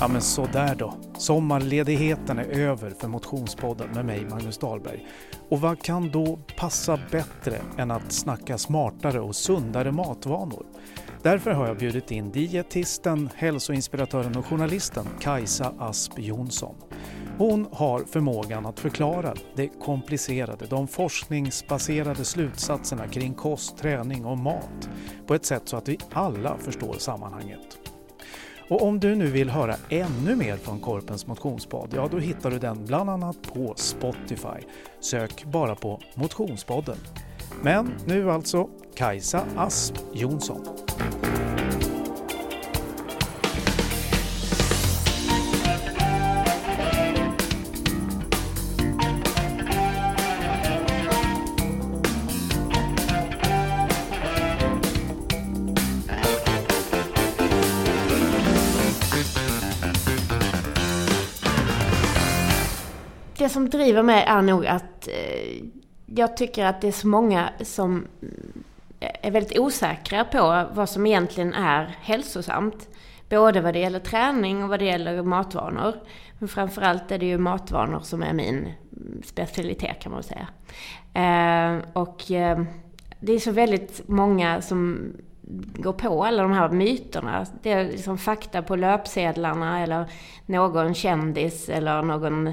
Ja men sådär då. Sommarledigheten är över för Motionspodden med mig Magnus Dahlberg. Och vad kan då passa bättre än att snacka smartare och sundare matvanor? Därför har jag bjudit in dietisten, hälsoinspiratören och journalisten Kajsa Asp Jonsson. Hon har förmågan att förklara det komplicerade, de forskningsbaserade slutsatserna kring kost, träning och mat på ett sätt så att vi alla förstår sammanhanget. Och om du nu vill höra ännu mer från Korpens motionspodd, ja då hittar du den bland annat på Spotify. Sök bara på Motionspodden. Men nu alltså Kajsa Asp Jonsson. Det som driver mig är nog att eh, jag tycker att det är så många som är väldigt osäkra på vad som egentligen är hälsosamt. Både vad det gäller träning och vad det gäller matvanor. Men framförallt är det ju matvanor som är min specialitet kan man säga. Eh, och eh, det är så väldigt många som går på alla de här myterna. Det är liksom fakta på löpsedlarna eller någon kändis eller någon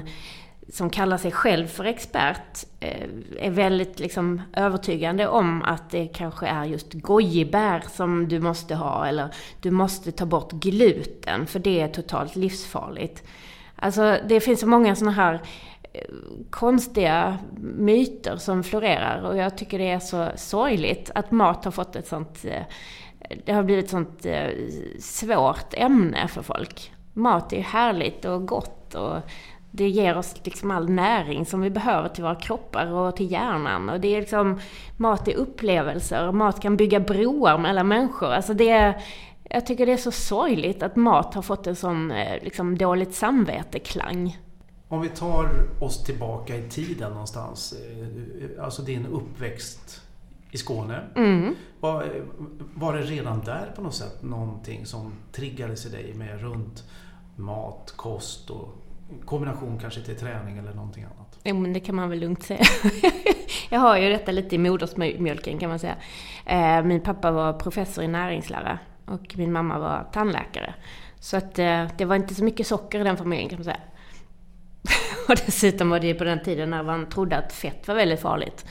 som kallar sig själv för expert eh, är väldigt liksom övertygande om att det kanske är just gojibär som du måste ha eller du måste ta bort gluten för det är totalt livsfarligt. Alltså det finns så många sådana här eh, konstiga myter som florerar och jag tycker det är så sorgligt att mat har fått ett sånt eh, det har blivit ett sånt svårt ämne för folk. Mat är ju härligt och gott och det ger oss liksom all näring som vi behöver till våra kroppar och till hjärnan. Och det är liksom, mat är upplevelser, mat kan bygga broar mellan människor. Alltså det är, jag tycker det är så sorgligt att mat har fått en sån eh, liksom, dåligt samvete-klang. Om vi tar oss tillbaka i tiden någonstans, eh, alltså din uppväxt i Skåne. Mm. Var, var det redan där på något sätt någonting som triggades i dig med runt mat, kost och kombination kanske till träning eller någonting annat? Jo, men det kan man väl lugnt säga. jag har ju detta lite i modersmjölken kan man säga. Eh, min pappa var professor i näringslära och min mamma var tandläkare. Så att eh, det var inte så mycket socker i den familjen kan man säga. och dessutom var det ju på den tiden när man trodde att fett var väldigt farligt.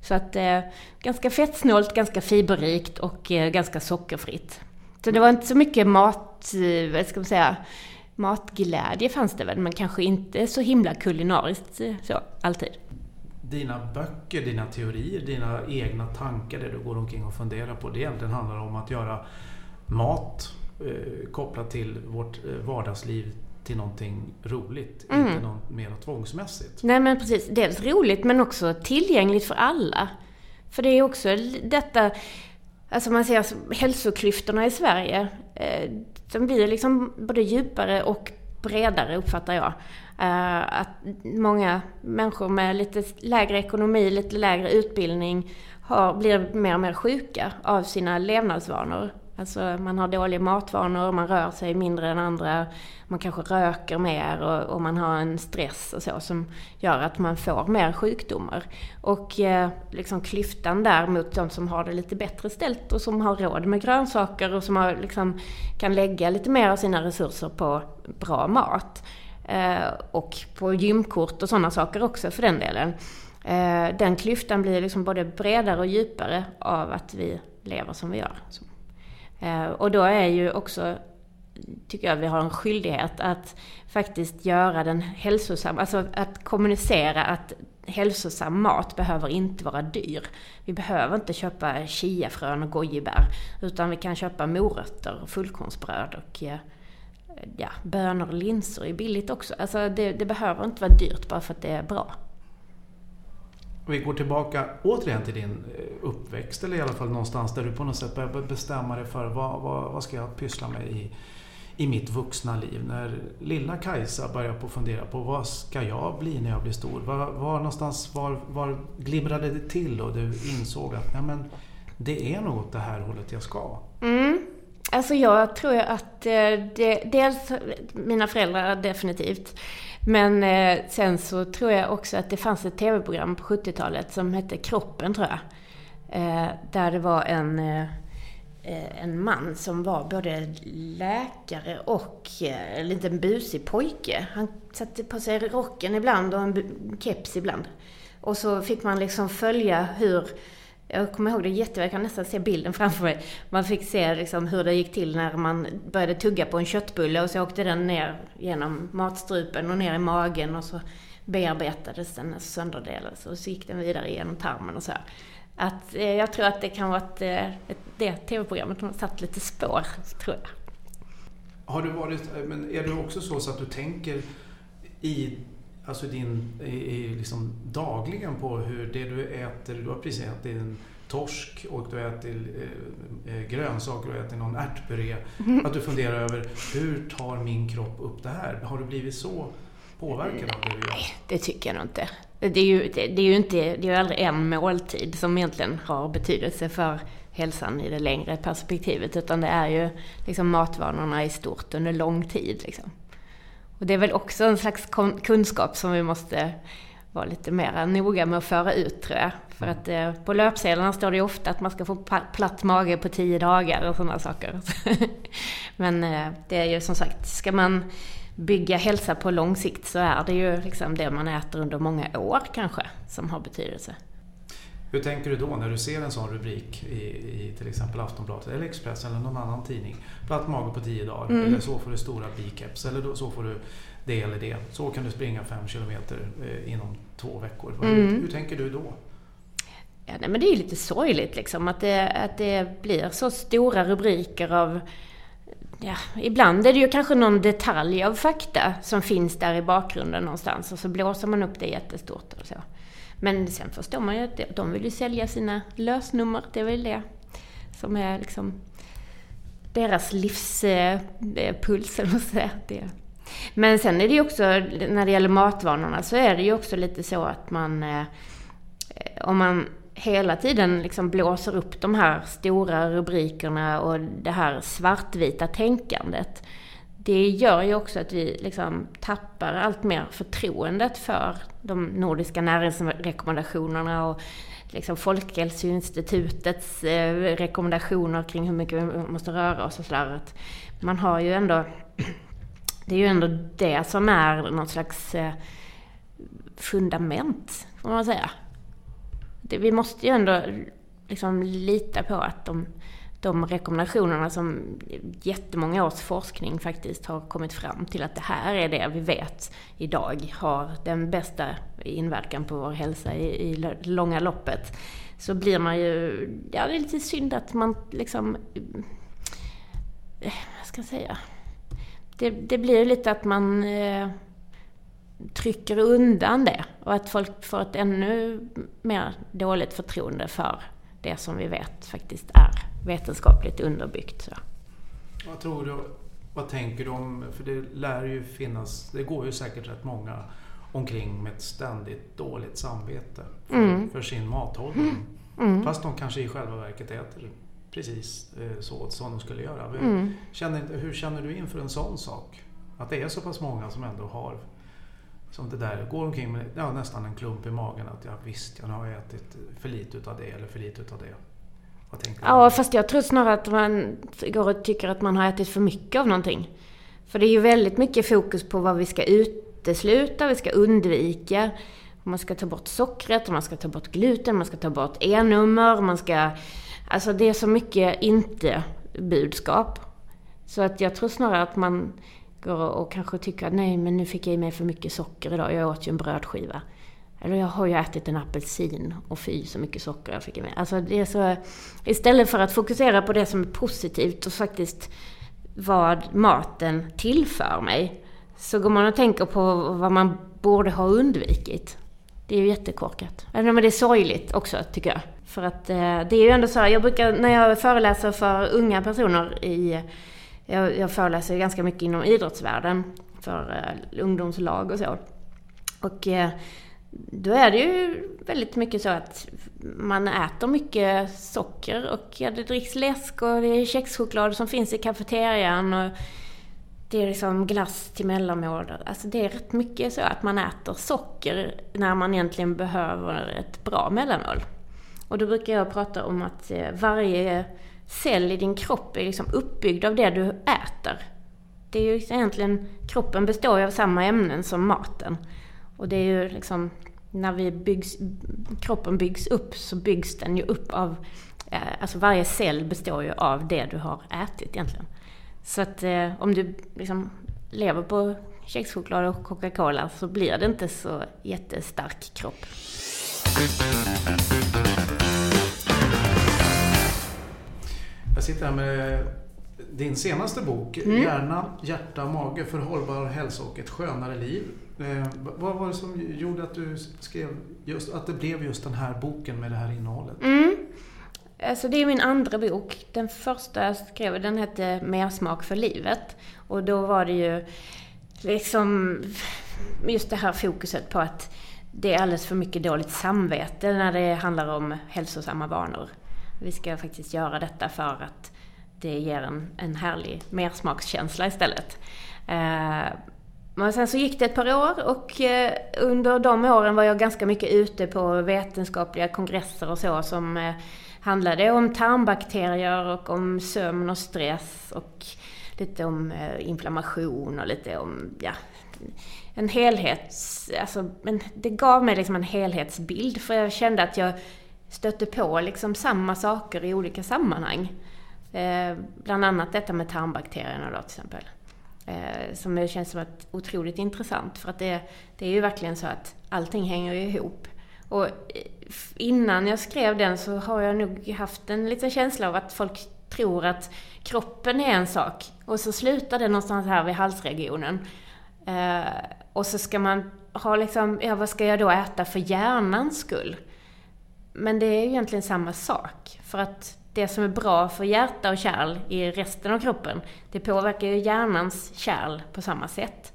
Så att eh, ganska fettsnålt, ganska fiberrikt och eh, ganska sockerfritt. Så det var inte så mycket mat, vad ska man säga, matglädje fanns det väl, men kanske inte så himla kulinariskt så, alltid. Dina böcker, dina teorier, dina egna tankar, det du går omkring och funderar på, det egentligen handlar om att göra mat eh, kopplat till vårt eh, vardagsliv till någonting roligt, mm. inte något mer tvångsmässigt. Nej men precis, dels roligt men också tillgängligt för alla. För det är också detta, alltså man ser alltså, hälsoklyftorna i Sverige. Eh, blir liksom både djupare och bredare uppfattar jag. Eh, att många människor med lite lägre ekonomi, lite lägre utbildning har, blir mer och mer sjuka av sina levnadsvanor. Alltså man har dåliga matvanor, man rör sig mindre än andra, man kanske röker mer och, och man har en stress och så som gör att man får mer sjukdomar. Och eh, liksom klyftan där mot de som har det lite bättre ställt och som har råd med grönsaker och som har, liksom, kan lägga lite mer av sina resurser på bra mat. Eh, och på gymkort och sådana saker också för den delen. Eh, den klyftan blir liksom både bredare och djupare av att vi lever som vi gör. Eh, Eh, och då är ju också, tycker jag, vi har en skyldighet att faktiskt göra den hälsosam, alltså att kommunicera att hälsosam mat behöver inte vara dyr. Vi behöver inte köpa chiafrön och gojibär, utan vi kan köpa morötter och fullkornsbröd och eh, ja, bönor och linser är billigt också. Alltså det, det behöver inte vara dyrt bara för att det är bra. Vi går tillbaka återigen till din eh, uppväxt, eller i alla fall någonstans där du på något sätt börjar bestämma dig för vad, vad, vad ska jag pyssla med i, i mitt vuxna liv. När lilla Kajsa börjar på fundera på vad ska jag bli när jag blir stor? Var, var någonstans var, var glimrade det till och du insåg att nej men, det är nog åt det här hållet jag ska? Mm. Alltså jag tror att eh, det, dels mina föräldrar definitivt. Men eh, sen så tror jag också att det fanns ett tv-program på 70-talet som hette Kroppen tror jag. Eh, där det var en, en man som var både läkare och en liten busig pojke. Han satte på sig rocken ibland och en keps ibland. Och så fick man liksom följa hur jag kommer ihåg det jätteväl, jag kan nästan se bilden framför mig. Man fick se liksom hur det gick till när man började tugga på en köttbulle och så åkte den ner genom matstrupen och ner i magen och så bearbetades den, sönderdelades och så gick den vidare genom tarmen och så här. Att, eh, jag tror att det kan vara att eh, det tv-programmet har satt lite spår, tror jag. Har du varit, eh, men är det också så, så att du tänker i alltså din, i, i liksom dagligen på hur det du äter, du har precis ätit en torsk och du äter eh, eh, grönsaker och äter någon ärtpuré. Mm. Att du funderar över hur tar min kropp upp det här? Har du blivit så påverkad av det du gör? Nej, det tycker jag nog inte. Det är ju, det, det är ju inte, det är aldrig en måltid som egentligen har betydelse för hälsan i det längre perspektivet, utan det är ju liksom matvanorna i stort under lång tid. Liksom. Och det är väl också en slags kunskap som vi måste vara lite mer noga med att föra ut tror jag. För att eh, på löpsedlarna står det ju ofta att man ska få platt mage på tio dagar och sådana saker. Men eh, det är ju som sagt, ska man bygga hälsa på lång sikt så är det ju liksom det man äter under många år kanske som har betydelse. Hur tänker du då när du ser en sån rubrik i, i till exempel Aftonbladet eller Expressen eller någon annan tidning? Platt mage på tio dagar, mm. eller så får du stora bikeps, eller så får du det eller det. Så kan du springa fem kilometer eh, inom två veckor. Mm. Hur, hur, tänker du då? Ja, nej, men det är lite sorgligt liksom att det, att det blir så stora rubriker av Ja, ibland är det ju kanske någon detalj av fakta som finns där i bakgrunden någonstans och så blåser man upp det jättestort och så. Men sen förstår man ju att de vill ju sälja sina lösnummer. Det är väl det som är liksom deras livspuls, eller säga. Det. Men sen är det ju också, när det gäller matvanorna, så är det ju också lite så att man... Eh, om man hela tiden liksom blåser upp de här stora rubrikerna och det här svartvita tänkandet det gör ju också att vi liksom tappar allt mer förtroendet för de nordiska näringsrekommendationerna och liksom Folkhälsoinstitutets eh, rekommendationer kring hur mycket vi måste röra oss och sådär. Man har ju ändå, det är ju ändå det som är något slags eh, fundament, får man säga. Det, vi måste ju ändå liksom lita på att de de rekommendationerna som jättemånga års forskning faktiskt har kommit fram till att det här är det vi vet idag har den bästa inverkan på vår hälsa i, i långa loppet. Så blir man ju, ja det är lite synd att man liksom, eh, vad ska jag säga? Det, det blir lite att man eh, trycker undan det och att folk får ett ännu mer dåligt förtroende för det som vi vet faktiskt är vetenskapligt underbyggt. Så. Vad tror du, vad tänker du om, för det lär ju finnas, det går ju säkert rätt många omkring med ett ständigt dåligt samvete för, mm. för sin mathållning. Mm. Fast de kanske i själva verket äter precis eh, så som de skulle göra. Mm. Känner, hur känner du inför en sån sak? Att det är så pass många som ändå har som det där, går omkring med ja, nästan en klump i magen att ja, visst, jag har ätit för lite utav det eller för lite utav det. Ja, fast jag tror snarare att man går och tycker att man har ätit för mycket av någonting. För det är ju väldigt mycket fokus på vad vi ska utesluta, vi ska undvika. Man ska ta bort sockret, man ska ta bort gluten, man ska ta bort E-nummer, man ska... Alltså det är så mycket inte-budskap. Så att jag tror snarare att man går och kanske tycker att nej, men nu fick jag i mig för mycket socker idag, jag åt ju en brödskiva. Eller jag har ju ätit en apelsin och fy så mycket socker jag fick i mig. Alltså det är så, istället för att fokusera på det som är positivt och faktiskt vad maten tillför mig, så går man och tänker på vad man borde ha undvikit. Det är ju jättekorkat. Men det är sorgligt också, tycker jag. För att eh, det är ju ändå så här, jag brukar, när jag föreläser för unga personer i... Jag, jag föreläser ganska mycket inom idrottsvärlden, för eh, ungdomslag och så. Och eh, då är det ju väldigt mycket så att man äter mycket socker och ja, det dricks läsk och det är kexchoklad som finns i kafeterian och det är liksom glass till mellanmål. Alltså det är rätt mycket så att man äter socker när man egentligen behöver ett bra mellanmål. Och då brukar jag prata om att eh, varje cell i din kropp är liksom uppbyggd av det du äter. Det är ju egentligen, kroppen består ju av samma ämnen som maten. Och det är ju liksom, när vi byggs, kroppen byggs upp så byggs den ju upp av, eh, alltså varje cell består ju av det du har ätit egentligen. Så att eh, om du liksom lever på kexchoklad och Coca-Cola så blir det inte så jättestark kropp. Jag sitter här med din senaste bok, mm. Hjärna, hjärta, mage för hållbar hälsa och ett skönare liv. Eh, vad var det som gjorde att du skrev just, att det blev just den här boken med det här innehållet? Mm. Alltså det är min andra bok. Den första jag skrev, den hette Mersmak för livet. Och då var det ju liksom just det här fokuset på att det är alldeles för mycket dåligt samvete när det handlar om hälsosamma vanor. Vi ska faktiskt göra detta för att det ger en, en härlig mersmakskänsla istället. Eh, men sen så gick det ett par år och eh, under de åren var jag ganska mycket ute på vetenskapliga kongresser och så som eh, handlade om tarmbakterier och om sömn och stress och lite om eh, inflammation och lite om, ja, en helhets... Alltså, men det gav mig liksom en helhetsbild för jag kände att jag stötte på liksom samma saker i olika sammanhang. Eh, bland annat detta med tarmbakterierna då till exempel. Eh, som känns som ett otroligt intressant för att det, det är ju verkligen så att allting hänger ihop. Och innan jag skrev den så har jag nog haft en liten känsla av att folk tror att kroppen är en sak och så slutar det någonstans här vid halsregionen. Eh, och så ska man ha liksom, ja vad ska jag då äta för hjärnans skull? Men det är ju egentligen samma sak. För att det som är bra för hjärta och kärl i resten av kroppen, det påverkar ju hjärnans kärl på samma sätt.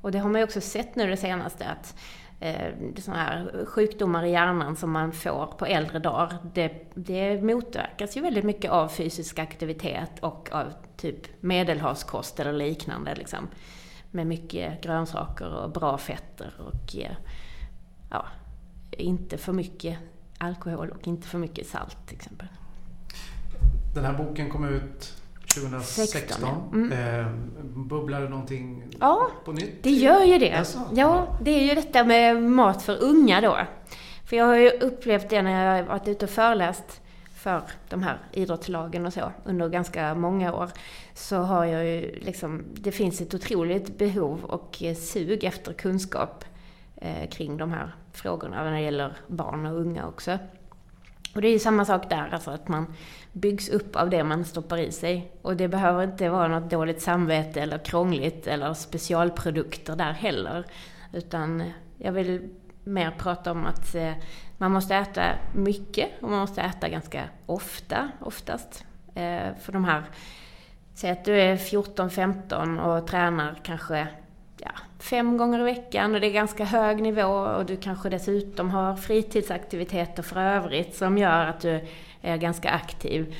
Och det har man ju också sett nu det senaste, att eh, sådana här sjukdomar i hjärnan som man får på äldre dagar, det, det motverkas ju väldigt mycket av fysisk aktivitet och av typ medelhavskost eller liknande. Liksom, med mycket grönsaker och bra fetter och eh, ja, inte för mycket alkohol och inte för mycket salt till exempel. Den här boken kom ut 2016. 16, ja. mm. eh, bubblar det någonting ja, på nytt? det gör ju det. Alltså, ja, det är ju detta med mat för unga då. För jag har ju upplevt det när jag har varit ute och föreläst för de här idrottslagen och så under ganska många år. Så har jag ju liksom, det finns ett otroligt behov och sug efter kunskap eh, kring de här frågorna när det gäller barn och unga också. Och det är ju samma sak där, alltså att man byggs upp av det man stoppar i sig. Och det behöver inte vara något dåligt samvete eller krångligt eller specialprodukter där heller. Utan eh, jag vill mer prata om att eh, man måste äta mycket och man måste äta ganska ofta, oftast. Eh, för de här, säg att du är 14-15 och tränar kanske ja, fem gånger i veckan och det är ganska hög nivå och du kanske dessutom har fritidsaktiviteter för övrigt som gör att du är ganska aktiv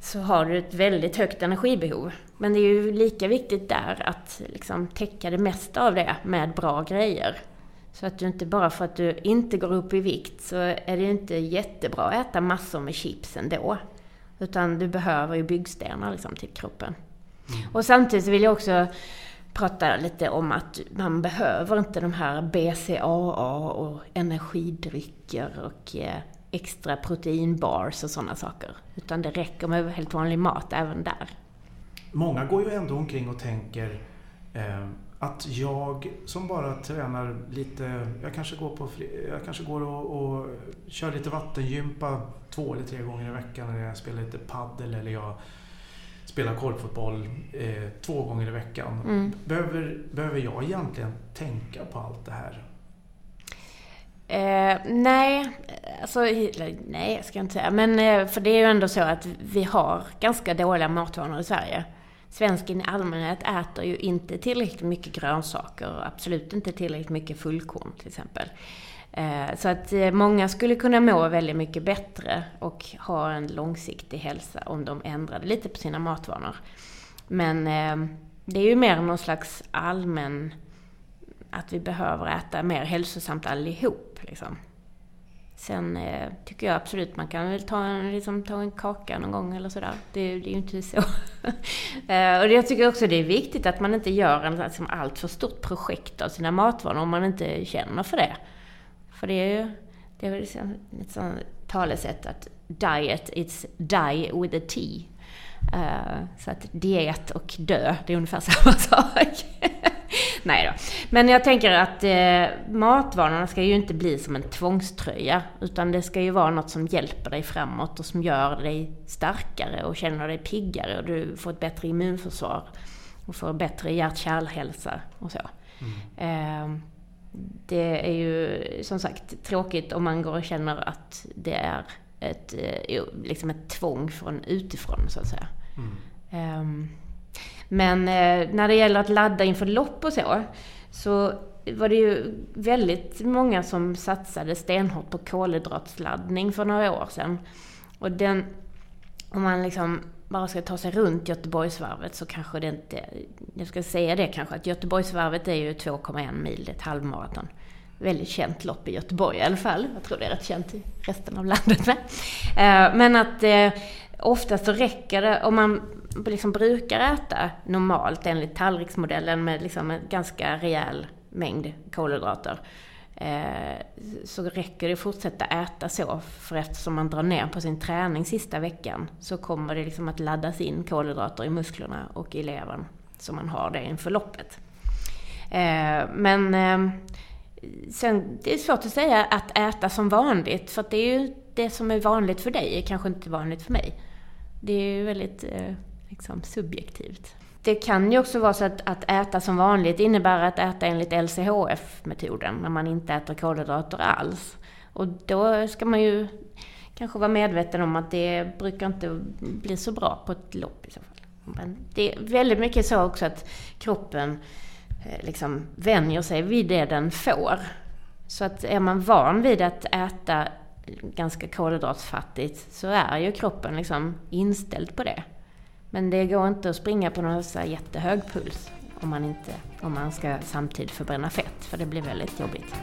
så har du ett väldigt högt energibehov. Men det är ju lika viktigt där att liksom täcka det mesta av det med bra grejer. Så att du inte bara för att du inte går upp i vikt så är det inte jättebra att äta massor med chips ändå. Utan du behöver ju byggstenar liksom till kroppen. Mm. Och samtidigt vill jag också prata lite om att man behöver inte de här BCAA och energidrycker och eh, extra proteinbars och sådana saker. Utan det räcker med helt vanlig mat även där. Många går ju ändå omkring och tänker eh, att jag som bara tränar lite, jag kanske går, på, jag kanske går och, och kör lite vattengympa två eller tre gånger i veckan när jag spelar lite paddel eller jag spelar korpfotboll eh, två gånger i veckan. Mm. Behöver, behöver jag egentligen tänka på allt det här? Eh, nej, alltså, nej ska jag inte säga. Men eh, för det är ju ändå så att vi har ganska dåliga matvanor i Sverige. Svensken i allmänhet äter ju inte tillräckligt mycket grönsaker och absolut inte tillräckligt mycket fullkorn till exempel. Eh, så att eh, många skulle kunna må väldigt mycket bättre och ha en långsiktig hälsa om de ändrade lite på sina matvanor. Men eh, det är ju mer någon slags allmän att vi behöver äta mer hälsosamt allihop. Liksom. Sen eh, tycker jag absolut man kan väl ta en, liksom, ta en kaka någon gång eller sådär. Det, det är ju inte så. eh, och jag tycker också det är viktigt att man inte gör en liksom, allt för stort projekt av sina matvanor om man inte känner för det. För det är ju det är liksom ett sånt talesätt att diet, it's die with a T. Eh, så att diet och dö, det är ungefär samma sak. Nej då. Men jag tänker att eh, matvanorna ska ju inte bli som en tvångströja. Utan det ska ju vara något som hjälper dig framåt och som gör dig starkare och känner dig piggare och du får ett bättre immunförsvar. Och får bättre hjärt-kärlhälsa och så. Mm. Eh, det är ju som sagt tråkigt om man går och känner att det är ett, eh, liksom ett tvång från utifrån så att säga. Mm. Um, men eh, när det gäller att ladda inför lopp och så, så var det ju väldigt många som satsade stenhårt på kolhydratsladdning för några år sedan. Och den, om man liksom bara ska ta sig runt Göteborgsvarvet så kanske det inte... Jag ska säga det kanske, att Göteborgsvarvet är ju 2,1 mil, ett halvmaraton. Väldigt känt lopp i Göteborg i alla fall. Jag tror det är rätt känt i resten av landet med. Eh, men att eh, oftast så räcker det, om man liksom brukar äta normalt enligt tallriksmodellen med liksom en ganska rejäl mängd kolhydrater eh, så räcker det att fortsätta äta så. För eftersom man drar ner på sin träning sista veckan så kommer det liksom att laddas in kolhydrater i musklerna och i levern. Så man har det inför loppet. Eh, men eh, sen, det är svårt att säga att äta som vanligt. För det är ju det som är vanligt för dig är kanske inte vanligt för mig. Det är ju väldigt eh, liksom, subjektivt. Det kan ju också vara så att, att äta som vanligt innebär att äta enligt LCHF-metoden, när man inte äter kolhydrater alls. Och då ska man ju kanske vara medveten om att det brukar inte bli så bra på ett lopp i så fall. Men det är väldigt mycket så också att kroppen eh, liksom vänjer sig vid det den får. Så att är man van vid att äta ganska kolhydratsfattigt så är ju kroppen liksom inställd på det. Men det går inte att springa på någon så jättehög puls om man, inte, om man ska samtidigt förbränna fett, för det blir väldigt jobbigt.